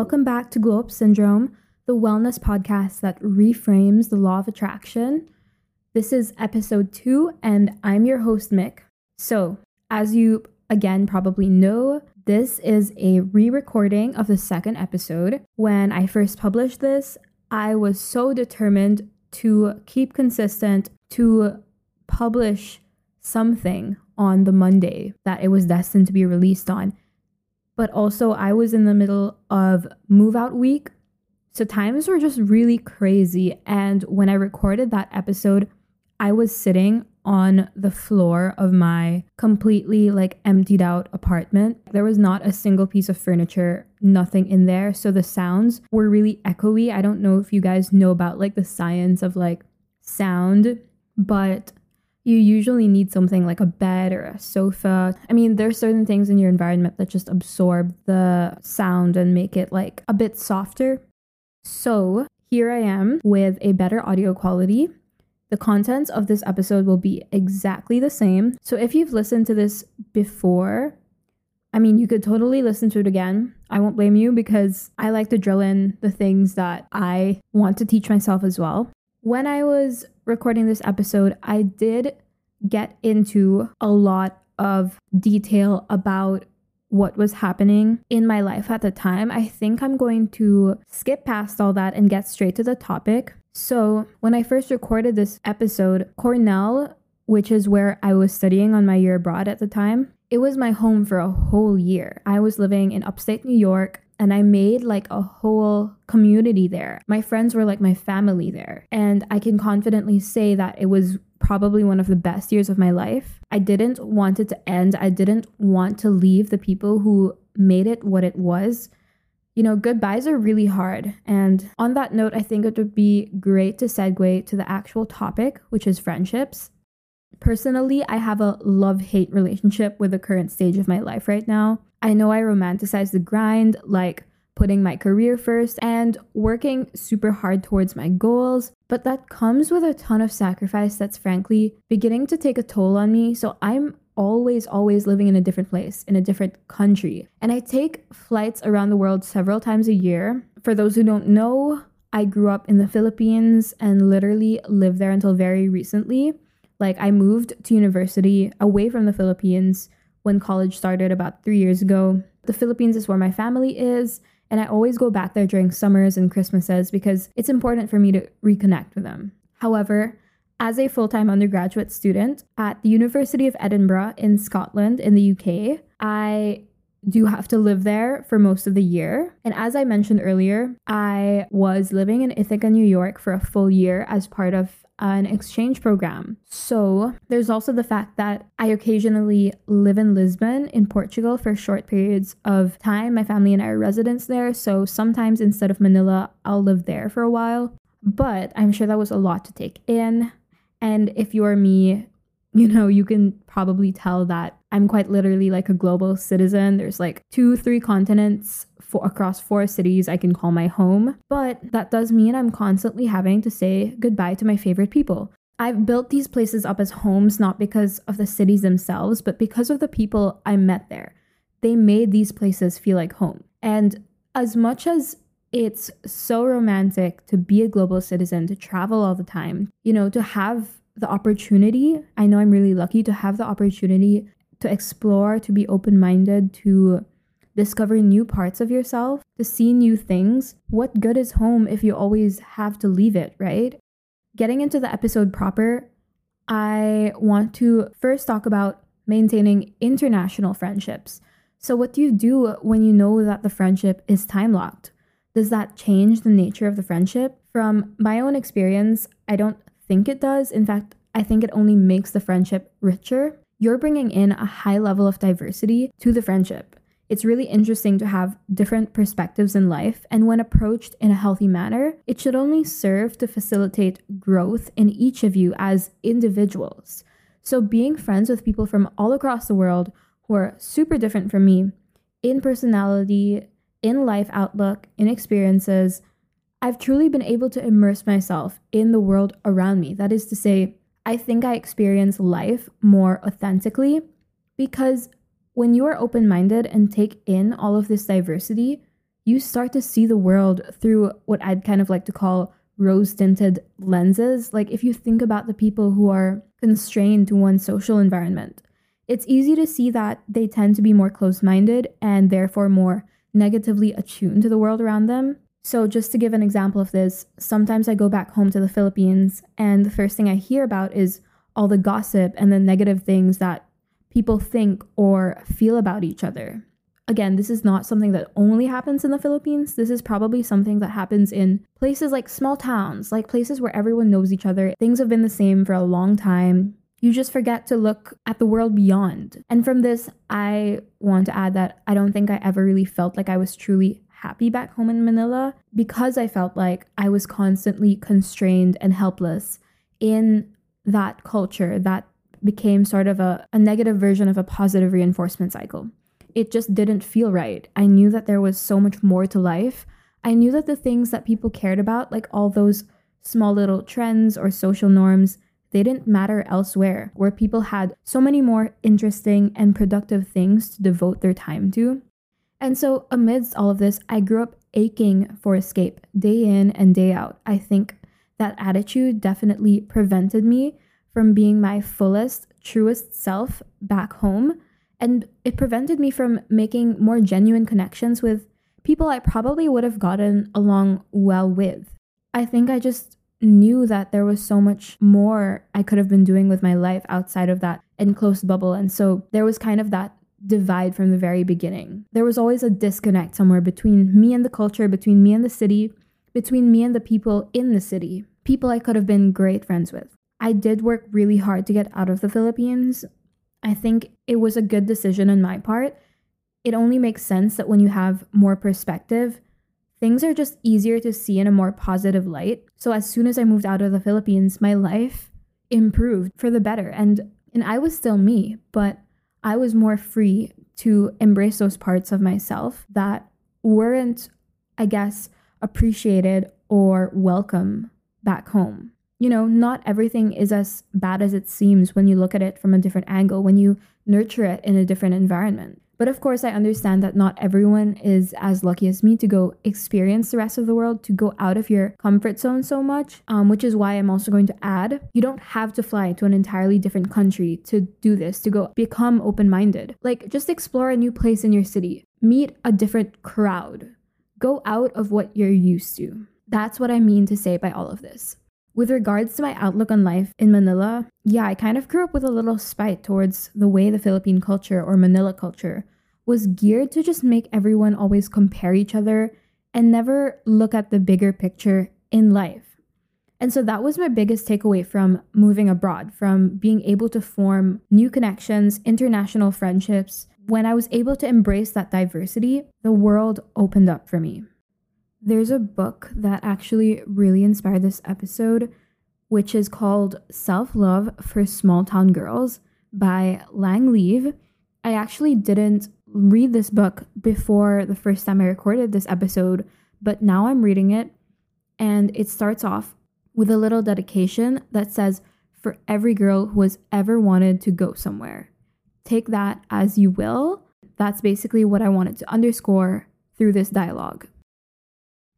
Welcome back to Glow Up Syndrome, the wellness podcast that reframes the law of attraction. This is episode two, and I'm your host, Mick. So, as you again probably know, this is a re recording of the second episode. When I first published this, I was so determined to keep consistent, to publish something on the Monday that it was destined to be released on but also I was in the middle of move out week. So times were just really crazy. And when I recorded that episode, I was sitting on the floor of my completely like emptied out apartment. There was not a single piece of furniture, nothing in there. So the sounds were really echoey. I don't know if you guys know about like the science of like sound, but you usually need something like a bed or a sofa. I mean, there's certain things in your environment that just absorb the sound and make it like a bit softer. So, here I am with a better audio quality. The contents of this episode will be exactly the same. So, if you've listened to this before, I mean, you could totally listen to it again. I won't blame you because I like to drill in the things that I want to teach myself as well. When I was recording this episode, I did get into a lot of detail about what was happening in my life at the time. I think I'm going to skip past all that and get straight to the topic. So, when I first recorded this episode, Cornell, which is where I was studying on my year abroad at the time, it was my home for a whole year. I was living in upstate New York and I made like a whole community there. My friends were like my family there. And I can confidently say that it was probably one of the best years of my life. I didn't want it to end. I didn't want to leave the people who made it what it was. You know, goodbyes are really hard. And on that note, I think it would be great to segue to the actual topic, which is friendships. Personally, I have a love hate relationship with the current stage of my life right now. I know I romanticize the grind, like putting my career first and working super hard towards my goals, but that comes with a ton of sacrifice that's frankly beginning to take a toll on me. So I'm always, always living in a different place, in a different country. And I take flights around the world several times a year. For those who don't know, I grew up in the Philippines and literally lived there until very recently. Like, I moved to university away from the Philippines when college started about three years ago. The Philippines is where my family is, and I always go back there during summers and Christmases because it's important for me to reconnect with them. However, as a full time undergraduate student at the University of Edinburgh in Scotland, in the UK, I do have to live there for most of the year. And as I mentioned earlier, I was living in Ithaca, New York for a full year as part of an exchange program. So there's also the fact that I occasionally live in Lisbon in Portugal for short periods of time. My family and I are residents there. So sometimes instead of Manila, I'll live there for a while. But I'm sure that was a lot to take in. And if you're me, you know, you can probably tell that I'm quite literally like a global citizen. There's like two, three continents across four cities I can call my home. But that does mean I'm constantly having to say goodbye to my favorite people. I've built these places up as homes not because of the cities themselves, but because of the people I met there. They made these places feel like home. And as much as it's so romantic to be a global citizen, to travel all the time, you know, to have the opportunity. I know I'm really lucky to have the opportunity to explore, to be open minded, to discover new parts of yourself, to see new things. What good is home if you always have to leave it, right? Getting into the episode proper, I want to first talk about maintaining international friendships. So, what do you do when you know that the friendship is time locked? Does that change the nature of the friendship? From my own experience, I don't think it does. In fact, I think it only makes the friendship richer. You're bringing in a high level of diversity to the friendship. It's really interesting to have different perspectives in life, and when approached in a healthy manner, it should only serve to facilitate growth in each of you as individuals. So, being friends with people from all across the world who are super different from me in personality, in life outlook, in experiences, I've truly been able to immerse myself in the world around me. That is to say, I think I experience life more authentically because when you are open minded and take in all of this diversity, you start to see the world through what I'd kind of like to call rose tinted lenses. Like, if you think about the people who are constrained to one social environment, it's easy to see that they tend to be more close minded and therefore more negatively attuned to the world around them. So, just to give an example of this, sometimes I go back home to the Philippines, and the first thing I hear about is all the gossip and the negative things that people think or feel about each other. Again, this is not something that only happens in the Philippines. This is probably something that happens in places like small towns, like places where everyone knows each other. Things have been the same for a long time. You just forget to look at the world beyond. And from this, I want to add that I don't think I ever really felt like I was truly happy back home in Manila because I felt like I was constantly constrained and helpless in that culture that became sort of a, a negative version of a positive reinforcement cycle. It just didn't feel right. I knew that there was so much more to life. I knew that the things that people cared about, like all those small little trends or social norms, they didn't matter elsewhere, where people had so many more interesting and productive things to devote their time to. And so, amidst all of this, I grew up aching for escape day in and day out. I think that attitude definitely prevented me from being my fullest, truest self back home. And it prevented me from making more genuine connections with people I probably would have gotten along well with. I think I just knew that there was so much more I could have been doing with my life outside of that enclosed bubble. And so there was kind of that divide from the very beginning. There was always a disconnect somewhere between me and the culture, between me and the city, between me and the people in the city, people I could have been great friends with. I did work really hard to get out of the Philippines. I think it was a good decision on my part. It only makes sense that when you have more perspective, things are just easier to see in a more positive light. So as soon as I moved out of the Philippines, my life improved for the better and and I was still me, but I was more free to embrace those parts of myself that weren't, I guess, appreciated or welcome back home. You know, not everything is as bad as it seems when you look at it from a different angle, when you nurture it in a different environment. But of course, I understand that not everyone is as lucky as me to go experience the rest of the world, to go out of your comfort zone so much, um, which is why I'm also going to add you don't have to fly to an entirely different country to do this, to go become open minded. Like, just explore a new place in your city, meet a different crowd, go out of what you're used to. That's what I mean to say by all of this. With regards to my outlook on life in Manila, yeah, I kind of grew up with a little spite towards the way the Philippine culture or Manila culture was geared to just make everyone always compare each other and never look at the bigger picture in life. And so that was my biggest takeaway from moving abroad, from being able to form new connections, international friendships. When I was able to embrace that diversity, the world opened up for me. There's a book that actually really inspired this episode, which is called Self Love for Small Town Girls by Lang Leav. I actually didn't read this book before the first time I recorded this episode, but now I'm reading it and it starts off with a little dedication that says, For every girl who has ever wanted to go somewhere. Take that as you will. That's basically what I wanted to underscore through this dialogue.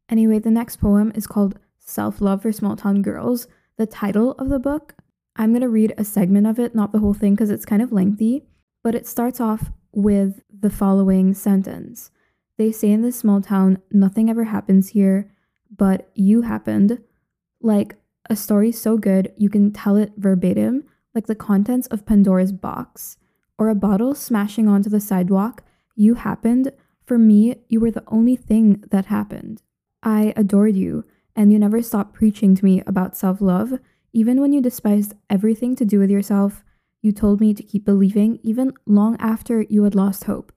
Anyway, the next poem is called Self Love for Small Town Girls. The title of the book, I'm going to read a segment of it, not the whole thing because it's kind of lengthy, but it starts off with the following sentence They say in this small town, nothing ever happens here, but you happened. Like a story so good, you can tell it verbatim, like the contents of Pandora's box, or a bottle smashing onto the sidewalk. You happened. For me, you were the only thing that happened. I adored you, and you never stopped preaching to me about self love. Even when you despised everything to do with yourself, you told me to keep believing, even long after you had lost hope.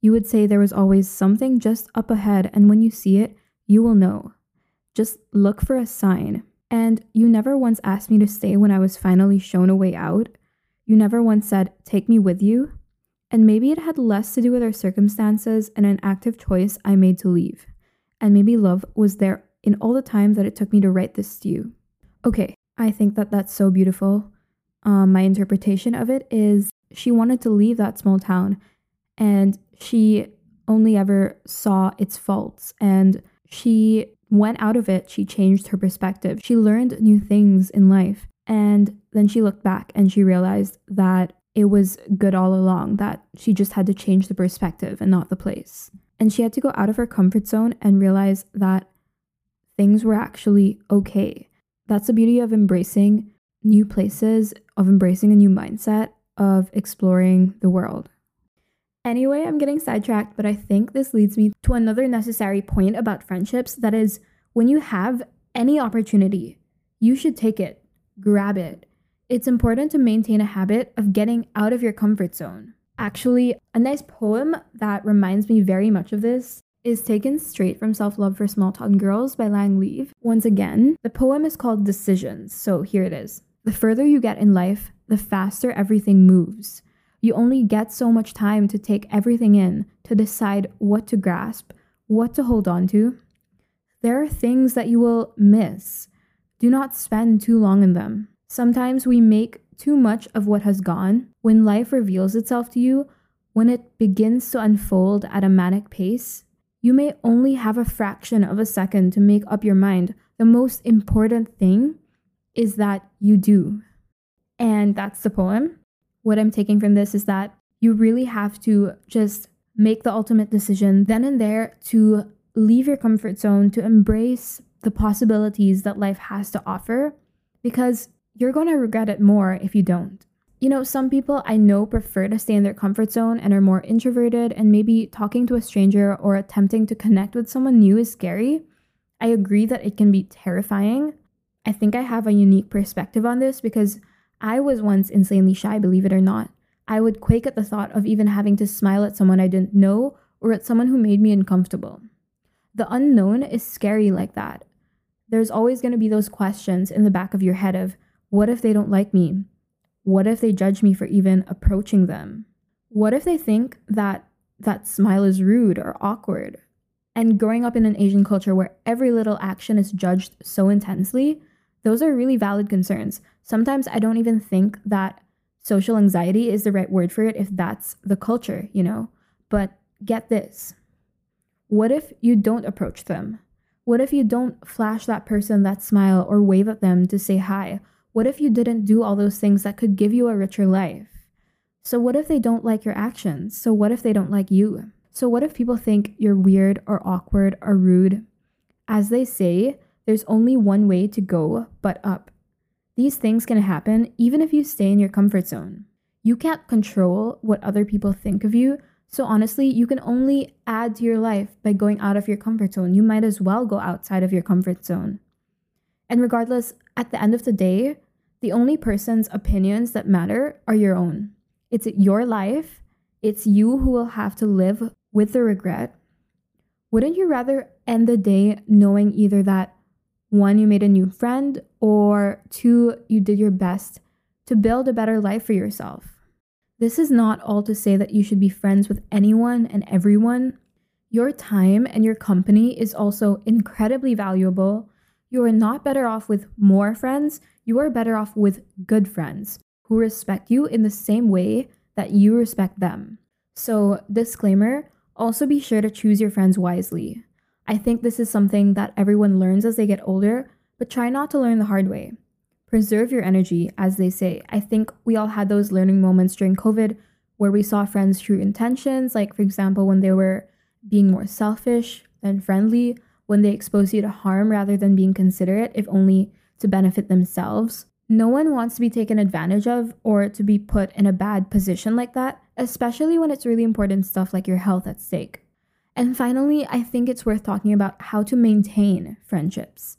You would say there was always something just up ahead, and when you see it, you will know. Just look for a sign. And you never once asked me to stay when I was finally shown a way out. You never once said, Take me with you. And maybe it had less to do with our circumstances and an active choice I made to leave and maybe love was there in all the time that it took me to write this to you. Okay, I think that that's so beautiful. Um, my interpretation of it is she wanted to leave that small town and she only ever saw its faults and she went out of it. She changed her perspective. She learned new things in life. And then she looked back and she realized that it was good all along, that she just had to change the perspective and not the place. And she had to go out of her comfort zone and realize that things were actually okay. That's the beauty of embracing new places, of embracing a new mindset, of exploring the world. Anyway, I'm getting sidetracked, but I think this leads me to another necessary point about friendships that is, when you have any opportunity, you should take it, grab it. It's important to maintain a habit of getting out of your comfort zone. Actually, a nice poem that reminds me very much of this is taken straight from Self Love for Small Town Girls by Lang Leav. Once again, the poem is called Decisions, so here it is. The further you get in life, the faster everything moves. You only get so much time to take everything in, to decide what to grasp, what to hold on to. There are things that you will miss. Do not spend too long in them. Sometimes we make too much of what has gone. When life reveals itself to you, when it begins to unfold at a manic pace, you may only have a fraction of a second to make up your mind. The most important thing is that you do. And that's the poem what I'm taking from this is that you really have to just make the ultimate decision then and there to leave your comfort zone, to embrace the possibilities that life has to offer, because you're going to regret it more if you don't. You know, some people I know prefer to stay in their comfort zone and are more introverted, and maybe talking to a stranger or attempting to connect with someone new is scary. I agree that it can be terrifying. I think I have a unique perspective on this because I was once insanely shy, believe it or not. I would quake at the thought of even having to smile at someone I didn't know or at someone who made me uncomfortable. The unknown is scary like that. There's always going to be those questions in the back of your head of what if they don't like me? What if they judge me for even approaching them? What if they think that that smile is rude or awkward? And growing up in an Asian culture where every little action is judged so intensely, those are really valid concerns. Sometimes I don't even think that social anxiety is the right word for it if that's the culture, you know? But get this what if you don't approach them? What if you don't flash that person that smile or wave at them to say hi? What if you didn't do all those things that could give you a richer life? So, what if they don't like your actions? So, what if they don't like you? So, what if people think you're weird or awkward or rude? As they say, there's only one way to go but up. These things can happen even if you stay in your comfort zone. You can't control what other people think of you, so honestly, you can only add to your life by going out of your comfort zone. You might as well go outside of your comfort zone. And regardless, at the end of the day, the only person's opinions that matter are your own. It's your life, it's you who will have to live with the regret. Wouldn't you rather end the day knowing either that one, you made a new friend, or two, you did your best to build a better life for yourself. This is not all to say that you should be friends with anyone and everyone. Your time and your company is also incredibly valuable. You are not better off with more friends, you are better off with good friends who respect you in the same way that you respect them. So, disclaimer also be sure to choose your friends wisely. I think this is something that everyone learns as they get older, but try not to learn the hard way. Preserve your energy, as they say. I think we all had those learning moments during COVID where we saw friends' true intentions, like, for example, when they were being more selfish than friendly, when they expose you to harm rather than being considerate, if only to benefit themselves. No one wants to be taken advantage of or to be put in a bad position like that, especially when it's really important stuff like your health at stake. And finally, I think it's worth talking about how to maintain friendships.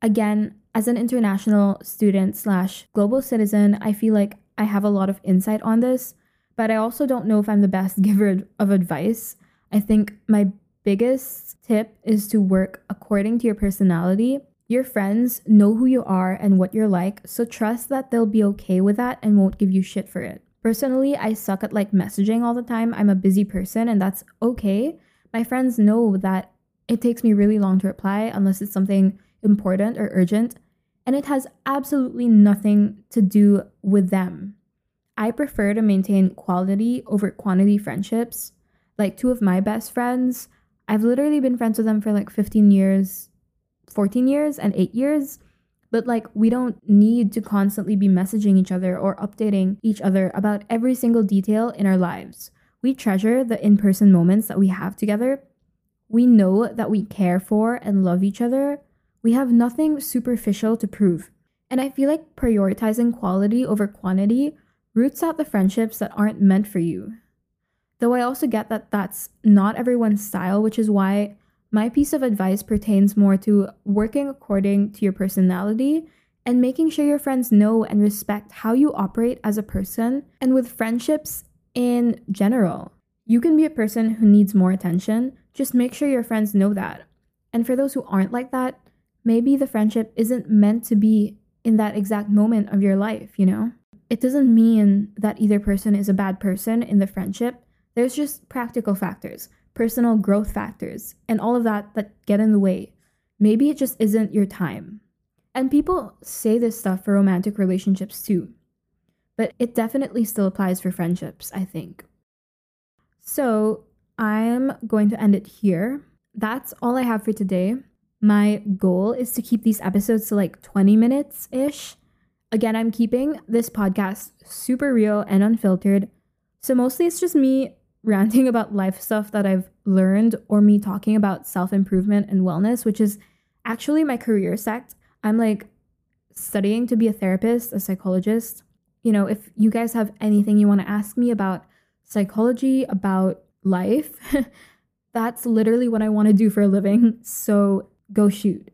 Again, as an international student slash global citizen, I feel like I have a lot of insight on this, but I also don't know if I'm the best giver of advice. I think my biggest tip is to work according to your personality. Your friends know who you are and what you're like, so trust that they'll be okay with that and won't give you shit for it. Personally, I suck at like messaging all the time. I'm a busy person and that's okay. My friends know that it takes me really long to reply unless it's something important or urgent, and it has absolutely nothing to do with them. I prefer to maintain quality over quantity friendships. Like two of my best friends, I've literally been friends with them for like 15 years, 14 years, and eight years. But like, we don't need to constantly be messaging each other or updating each other about every single detail in our lives. We treasure the in person moments that we have together. We know that we care for and love each other. We have nothing superficial to prove. And I feel like prioritizing quality over quantity roots out the friendships that aren't meant for you. Though I also get that that's not everyone's style, which is why my piece of advice pertains more to working according to your personality and making sure your friends know and respect how you operate as a person and with friendships in general. You can be a person who needs more attention, just make sure your friends know that. And for those who aren't like that, maybe the friendship isn't meant to be in that exact moment of your life, you know? It doesn't mean that either person is a bad person in the friendship. There's just practical factors, personal growth factors, and all of that that get in the way. Maybe it just isn't your time. And people say this stuff for romantic relationships too. But it definitely still applies for friendships, I think. So I'm going to end it here. That's all I have for today. My goal is to keep these episodes to like 20 minutes ish. Again, I'm keeping this podcast super real and unfiltered. So mostly it's just me ranting about life stuff that I've learned or me talking about self improvement and wellness, which is actually my career sect. I'm like studying to be a therapist, a psychologist. You know, if you guys have anything you want to ask me about psychology, about life, that's literally what I want to do for a living. So go shoot.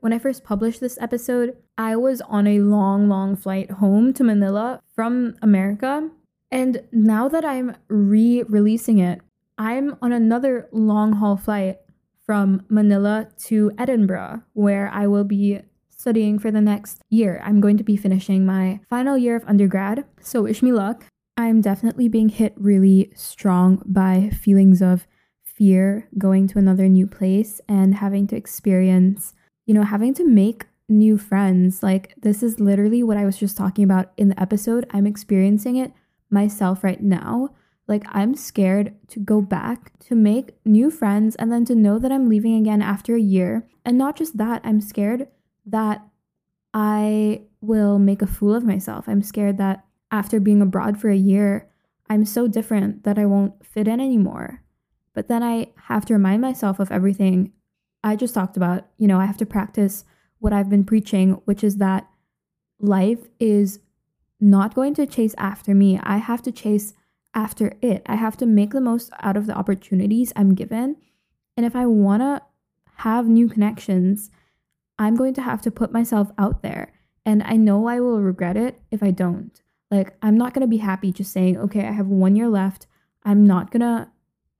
When I first published this episode, I was on a long, long flight home to Manila from America. And now that I'm re releasing it, I'm on another long haul flight from Manila to Edinburgh, where I will be studying for the next year. I'm going to be finishing my final year of undergrad, so wish me luck. I'm definitely being hit really strong by feelings of fear going to another new place and having to experience, you know, having to make new friends. Like, this is literally what I was just talking about in the episode. I'm experiencing it myself right now. Like, I'm scared to go back to make new friends and then to know that I'm leaving again after a year. And not just that, I'm scared that I will make a fool of myself. I'm scared that after being abroad for a year, I'm so different that I won't fit in anymore. But then I have to remind myself of everything I just talked about. You know, I have to practice what I've been preaching, which is that life is not going to chase after me. I have to chase after it. I have to make the most out of the opportunities I'm given. And if I want to have new connections, I'm going to have to put myself out there. And I know I will regret it if I don't. Like, I'm not going to be happy just saying, okay, I have one year left. I'm not going to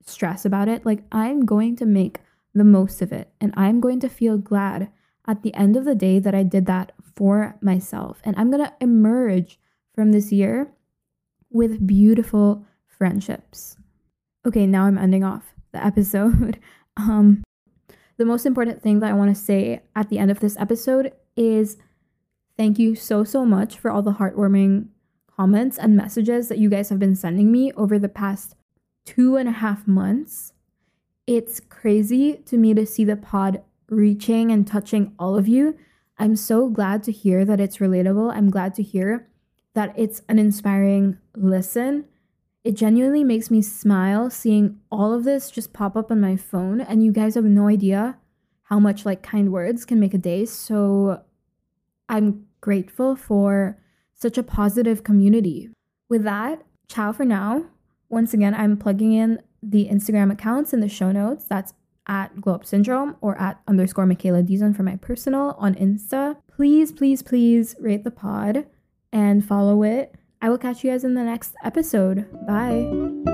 stress about it. Like, I'm going to make the most of it. And I'm going to feel glad at the end of the day that I did that for myself. And I'm going to emerge from this year with beautiful friendships. Okay, now I'm ending off the episode. um, the most important thing that I want to say at the end of this episode is thank you so, so much for all the heartwarming comments and messages that you guys have been sending me over the past two and a half months. It's crazy to me to see the pod reaching and touching all of you. I'm so glad to hear that it's relatable. I'm glad to hear that it's an inspiring listen. It genuinely makes me smile seeing all of this just pop up on my phone, and you guys have no idea how much like kind words can make a day. So I'm grateful for such a positive community. With that, ciao for now. Once again, I'm plugging in the Instagram accounts in the show notes. That's at Glow Up Syndrome or at underscore Mikaela Dizon for my personal on Insta. Please, please, please rate the pod and follow it. I will catch you guys in the next episode. Bye.